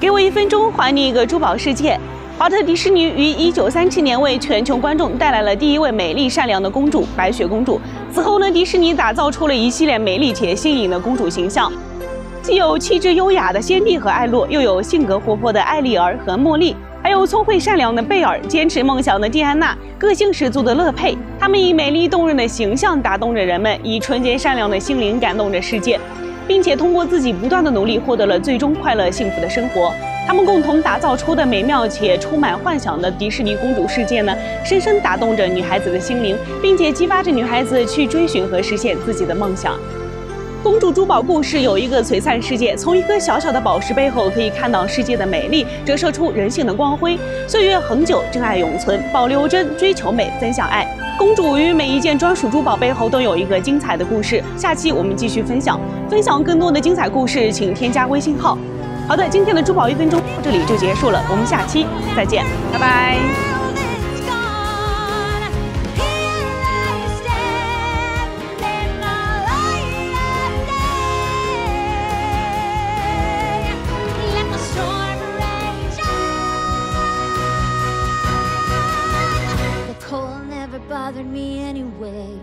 给我一分钟，还你一个珠宝世界。华特迪士尼于一九三七年为全球观众带来了第一位美丽善良的公主——白雪公主。此后呢，迪士尼打造出了一系列美丽且新颖的公主形象，既有气质优雅的仙蒂和艾洛，又有性格活泼的艾丽儿和茉莉，还有聪慧善良的贝尔，坚持梦想的蒂安娜，个性十足的乐佩。她们以美丽动人的形象打动着人们，以纯洁善良的心灵感动着世界。并且通过自己不断的努力，获得了最终快乐幸福的生活。他们共同打造出的美妙且充满幻想的迪士尼公主世界呢，深深打动着女孩子的心灵，并且激发着女孩子去追寻和实现自己的梦想。公主珠宝故事有一个璀璨世界，从一颗小小的宝石背后可以看到世界的美丽，折射出人性的光辉。岁月恒久，真爱永存，保留真，追求美，分享爱。公主与每一件专属珠宝背后都有一个精彩的故事。下期我们继续分享，分享更多的精彩故事，请添加微信号。好的，今天的珠宝一分钟到这里就结束了，我们下期再见，拜拜。Bothered me anyway.